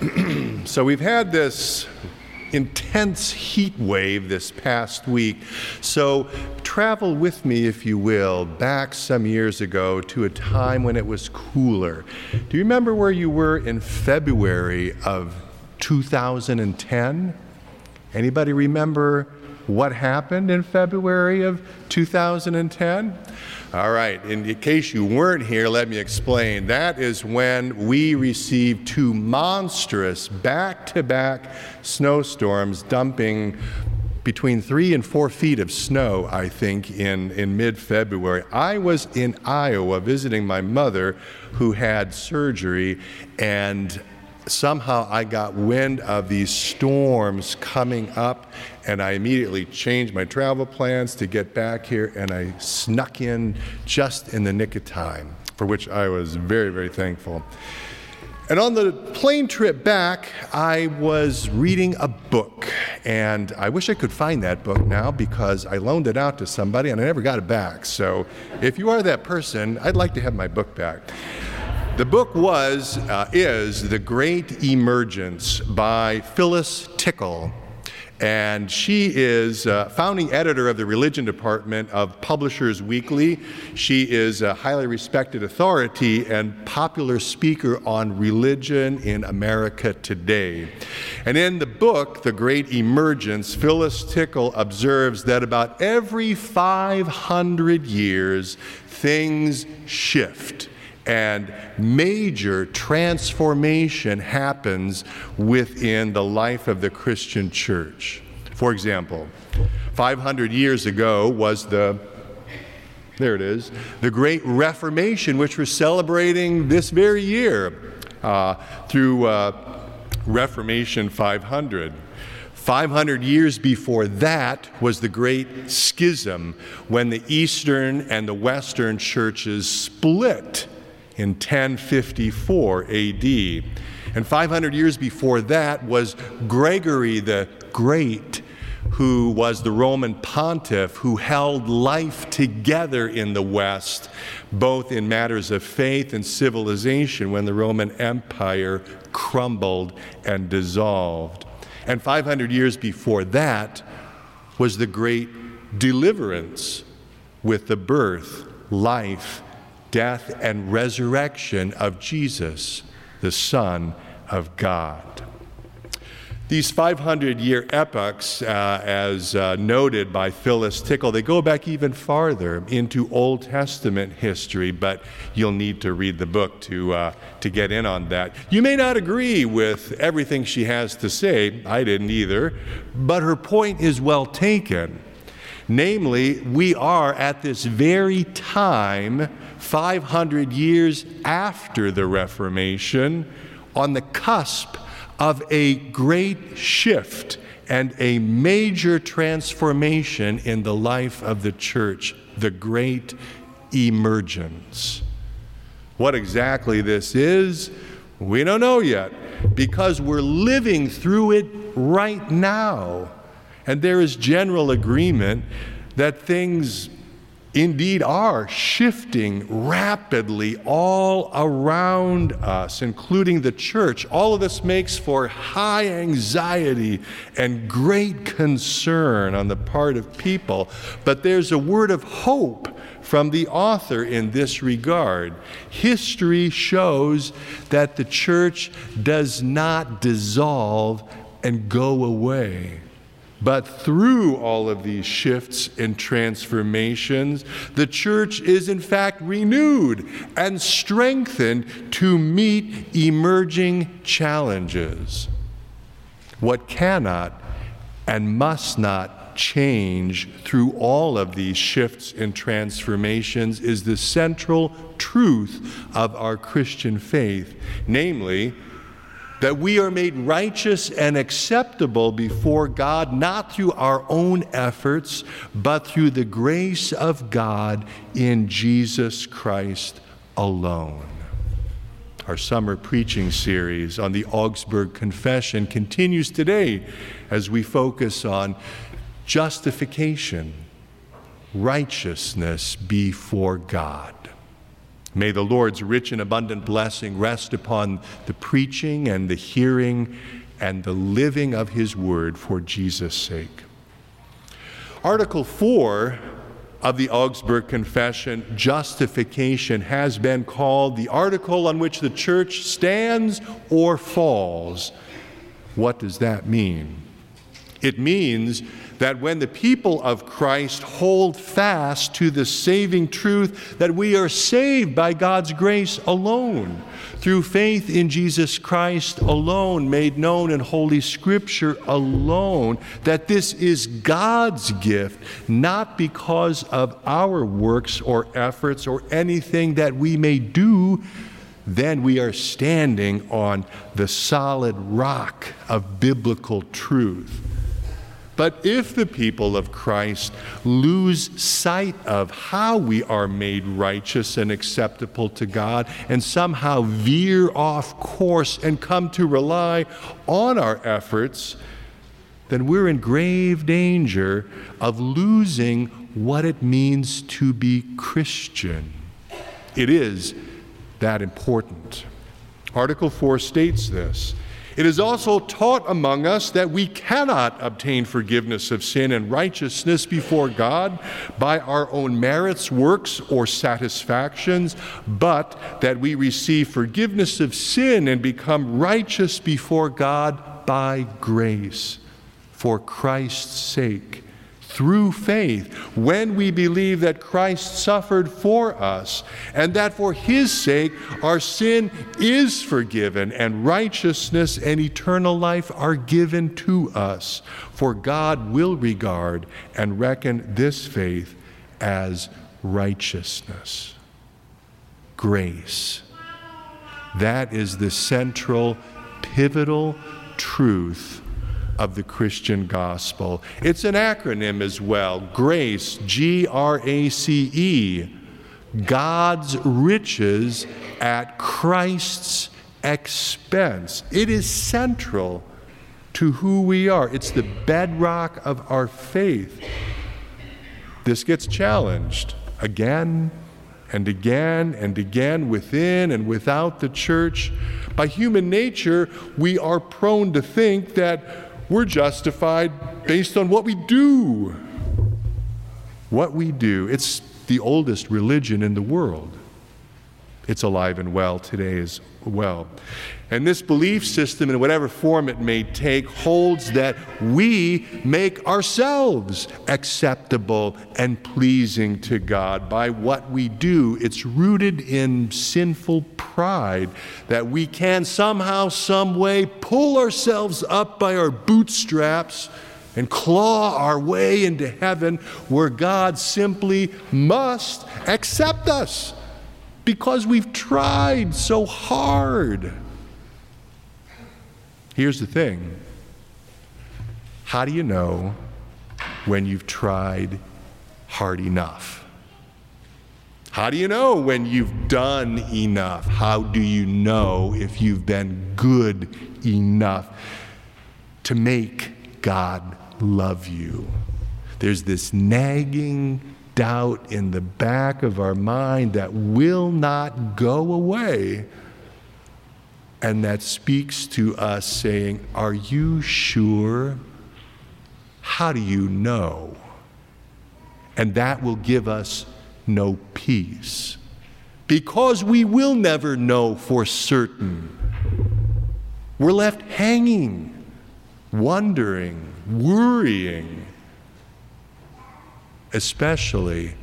so we've had this intense heat wave this past week. So travel with me, if you will, back some years ago to a time when it was cooler. Do you remember where you were in February of 2010? Anybody remember what happened in February of 2010? All right, in case you weren't here, let me explain. That is when we received two monstrous back to back snowstorms dumping between three and four feet of snow, I think, in, in mid February. I was in Iowa visiting my mother who had surgery, and somehow I got wind of these storms coming up, and I immediately changed my travel plans to get back here, and I snuck in just in the nick of time, for which I was very, very thankful. And on the plane trip back, I was reading a book, and I wish I could find that book now because I loaned it out to somebody and I never got it back. So if you are that person, I'd like to have my book back. The book was, uh, is The Great Emergence by Phyllis Tickle. And she is uh, founding editor of the religion department of Publishers Weekly. She is a highly respected authority and popular speaker on religion in America today. And in the book, The Great Emergence, Phyllis Tickle observes that about every 500 years, things shift and major transformation happens within the life of the Christian church. For example, 500 years ago was the there it is, the Great Reformation, which we're celebrating this very year uh, through uh, Reformation 500. 500 years before that was the Great Schism when the Eastern and the Western churches split in 1054 AD. And 500 years before that was Gregory the Great, who was the Roman pontiff who held life together in the West, both in matters of faith and civilization, when the Roman Empire crumbled and dissolved. And 500 years before that was the great deliverance with the birth, life, death, and resurrection of Jesus, the Son of God. These 500 year epochs, uh, as uh, noted by Phyllis Tickle, they go back even farther into Old Testament history, but you'll need to read the book to, uh, to get in on that. You may not agree with everything she has to say, I didn't either, but her point is well taken. Namely, we are at this very time 500 years after the Reformation, on the cusp of a great shift and a major transformation in the life of the church, the great emergence. What exactly this is, we don't know yet because we're living through it right now. And there is general agreement that things indeed are shifting rapidly all around us, including the church. All of this makes for high anxiety and great concern on the part of people. But there's a word of hope from the author in this regard. History shows that the church does not dissolve and go away. But through all of these shifts and transformations, the church is in fact renewed and strengthened to meet emerging challenges. What cannot and must not change through all of these shifts and transformations is the central truth of our Christian faith, namely, that we are made righteous and acceptable before God not through our own efforts, but through the grace of God in Jesus Christ alone. Our summer preaching series on the Augsburg Confession continues today as we focus on justification, righteousness before God. May the Lord's rich and abundant blessing rest upon the preaching and the hearing and the living of his word for Jesus' sake. Article 4 of the Augsburg Confession, justification, has been called the article on which the church stands or falls. What does that mean? It means that when the people of Christ hold fast to the saving truth that we are saved by God's grace alone, through faith in Jesus Christ alone, made known in Holy Scripture alone, that this is God's gift, not because of our works or efforts or anything that we may do then we are standing on the solid rock of biblical truth. But if the people of Christ lose sight of how we are made righteous and acceptable to God and somehow veer off course and come to rely on our efforts, then we're in grave danger of losing what it means to be Christian. It is that important. Article 4 states this. It is also taught among us that we cannot obtain forgiveness of sin and righteousness before God by our own merits, works, or satisfactions, but that we receive forgiveness of sin and become righteous before God by grace for Christ's sake through faith when we believe that Christ suffered for us and that for his sake our sin is forgiven and righteousness and eternal life are given to us. For God will regard and reckon this faith as righteousness, grace. That is the central, pivotal truth of the Christian gospel. It's an acronym as well GRACE, G R A C E, God's riches at Christ's expense. It is central to who we are, it's the bedrock of our faith. This gets challenged again and again and again within and without the church. By human nature, we are prone to think that we're justified based on what we do. What we do. It's the oldest religion in the world. It's alive and well today as well. And this belief system, in whatever form it may take, holds that we make ourselves acceptable and pleasing to God by what we do. It's rooted in sinful pride that we can somehow, some way pull ourselves up by our bootstraps and claw our way into heaven where God simply must accept us because we've tried so hard. Here's the thing how do you know when you've tried hard enough? How do you know when you've done enough? How do you know if you've been good enough to make God love you? There's this nagging doubt in the back of our mind that will not go away. And that speaks to us saying, Are you sure? How do you know? And that will give us no peace. Because we will never know for certain. We're left hanging, wondering, worrying especially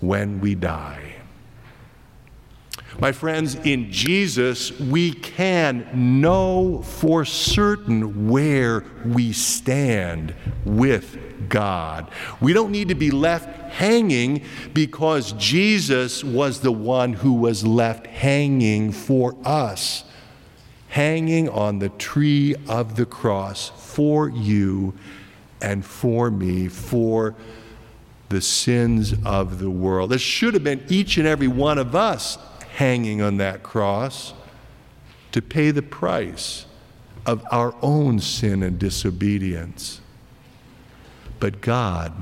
when we die. My friends, in Jesus, we can know for certain where we stand with God. We don't need to be left hanging because Jesus was the one who was left hanging for us, hanging on the tree of the cross for you and for me, for the sins of the world. This should have been each and every one of us hanging on that cross to pay the price of our own sin and disobedience. But God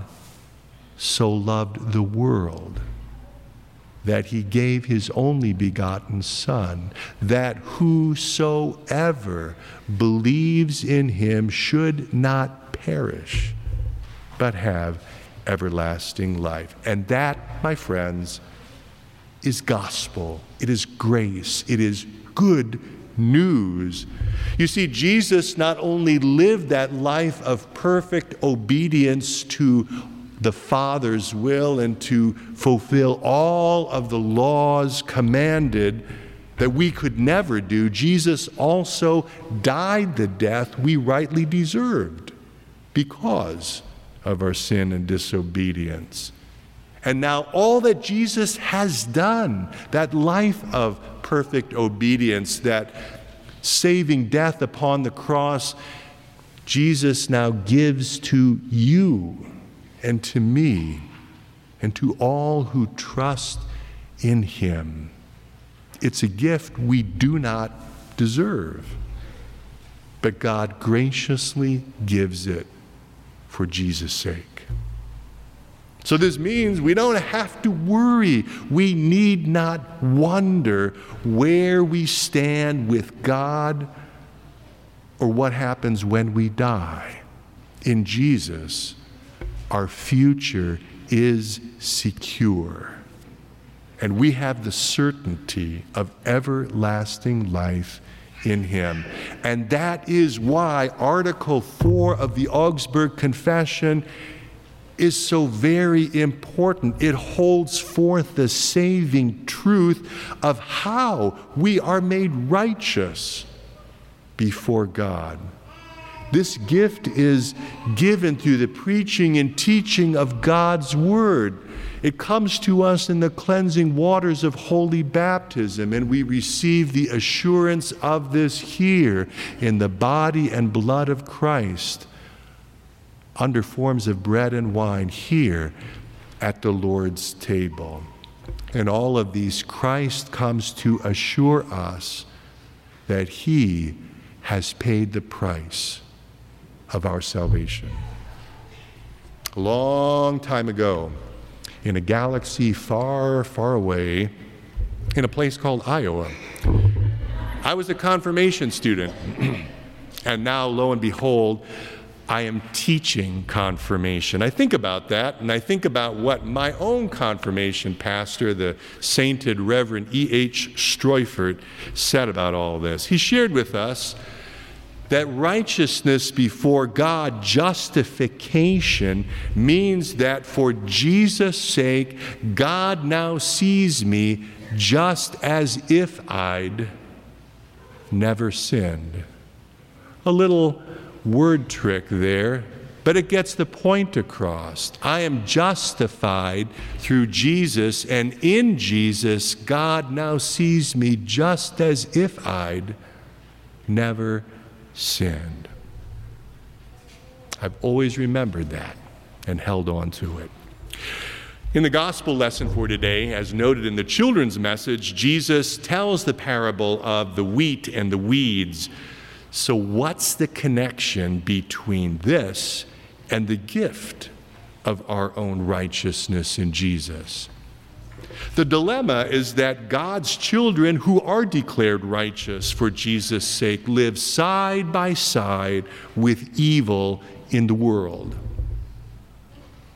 so loved the world that he gave his only begotten Son, that whosoever believes in him should not perish, but have everlasting life. And that, my friends, is gospel. It is grace. It is good news. You see, Jesus not only lived that life of perfect obedience to the Father's will and to fulfill all of the laws commanded that we could never do, Jesus also died the death we rightly deserved because of our sin and disobedience. And now, all that Jesus has done, that life of perfect obedience, that saving death upon the cross, Jesus now gives to you and to me and to all who trust in Him. It's a gift we do not deserve, but God graciously gives it for Jesus' sake. So, this means we don't have to worry. We need not wonder where we stand with God or what happens when we die. In Jesus, our future is secure. And we have the certainty of everlasting life in him. And that is why Article 4 of the Augsburg Confession is so very important. It holds forth the saving truth of how we are made righteous before God. This gift is given through the preaching and teaching of God's Word. It comes to us in the cleansing waters of holy baptism, and we receive the assurance of this here in the body and blood of Christ under forms of bread and wine here at the Lord's table. And all of these, Christ comes to assure us that He has paid the price of our salvation. A long time ago, in a galaxy far, far away, in a place called Iowa, I was a confirmation student. and now, lo and behold, I am teaching confirmation. I think about that, and I think about what my own confirmation pastor, the sainted Reverend E.H. Streufert, said about all this. He shared with us that righteousness before God, justification, means that for Jesus' sake, God now sees me just as if I'd never sinned. A little word trick there, but it gets the point across. I am justified through Jesus, and in Jesus, God now sees me just as if I'd never sinned. I've always remembered that and held on to it. In the gospel lesson for today, as noted in the children's message, Jesus tells the parable of the wheat and the weeds. So, what's the connection between this and the gift of our own righteousness in Jesus? The dilemma is that God's children who are declared righteous for Jesus' sake live side by side with evil in the world.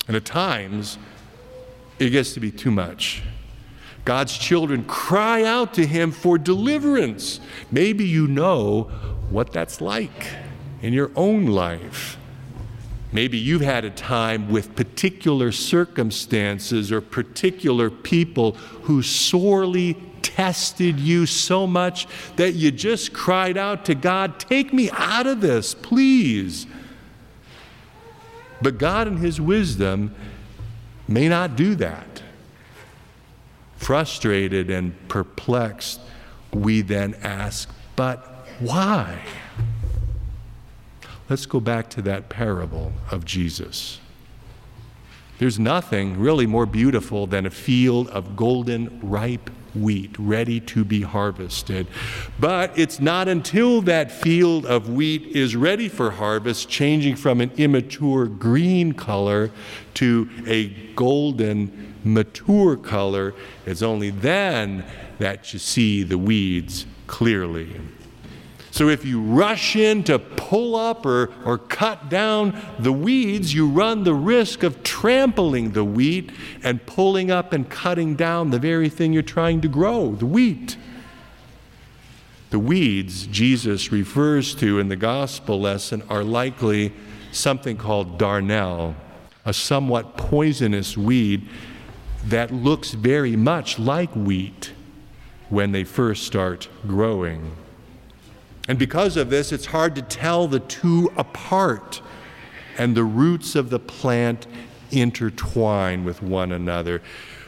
And at times, it gets to be too much. God's children cry out to Him for deliverance. Maybe you know what that's like in your own life. Maybe you've had a time with particular circumstances or particular people who sorely tested you so much that you just cried out to God, Take me out of this, please. But God, in His wisdom, may not do that. Frustrated and perplexed, we then ask, But why? Let's go back to that parable of Jesus. There's nothing really more beautiful than a field of golden, ripe wheat ready to be harvested. But it's not until that field of wheat is ready for harvest, changing from an immature green color to a golden, mature color, it's only then that you see the weeds clearly. So if you rush in to pull up or, or cut down the weeds, you run the risk of trampling the wheat and pulling up and cutting down the very thing you're trying to grow, the wheat. The weeds Jesus refers to in the gospel lesson are likely something called darnel, a somewhat poisonous weed that looks very much like wheat when they first start growing. And because of this, it's hard to tell the two apart, and the roots of the plant intertwine with one another,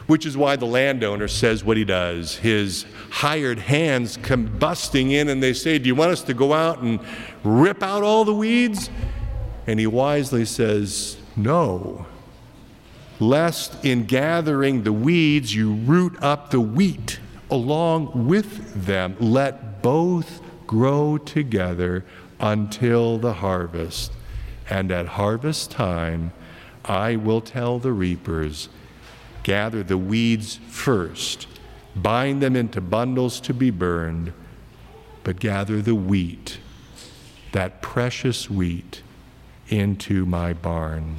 which is why the landowner says what he does. His hired hands come busting in and they say, Do you want us to go out and rip out all the weeds? And he wisely says, No. Lest in gathering the weeds you root up the wheat along with them. Let both grow together until the harvest. And at harvest time, I will tell the reapers gather the weeds first, bind them into bundles to be burned, but gather the wheat, that precious wheat, into my barn.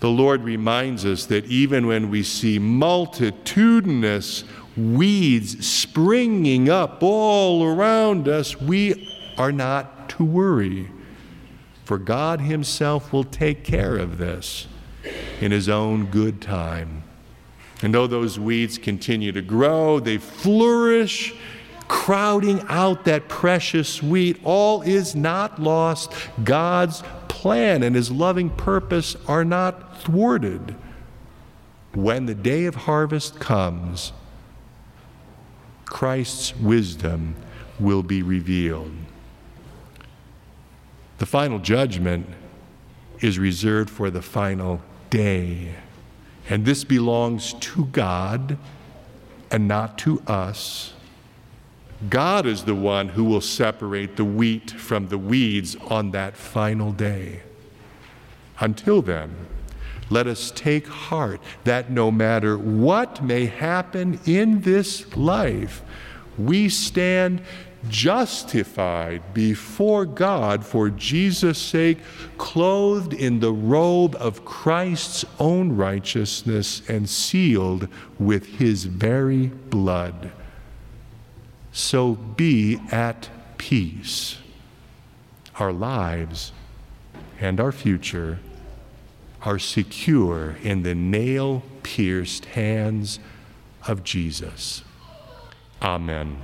The Lord reminds us that even when we see multitudinous weeds springing up all around us, we are not to worry. For God Himself will take care of this in His own good time. And though those weeds continue to grow, they flourish, crowding out that precious wheat. All is not lost. God's plan and His loving purpose are not thwarted. When the day of harvest comes, Christ's wisdom will be revealed. The final judgment is reserved for the final day. And this belongs to God and not to us. God is the one who will separate the wheat from the weeds on that final day. Until then, let us take heart that no matter what may happen in this life, we stand justified before God for Jesus' sake, clothed in the robe of Christ's own righteousness and sealed with his very blood. So be at peace. Our lives and our future are secure in the nail pierced hands of Jesus. Amen.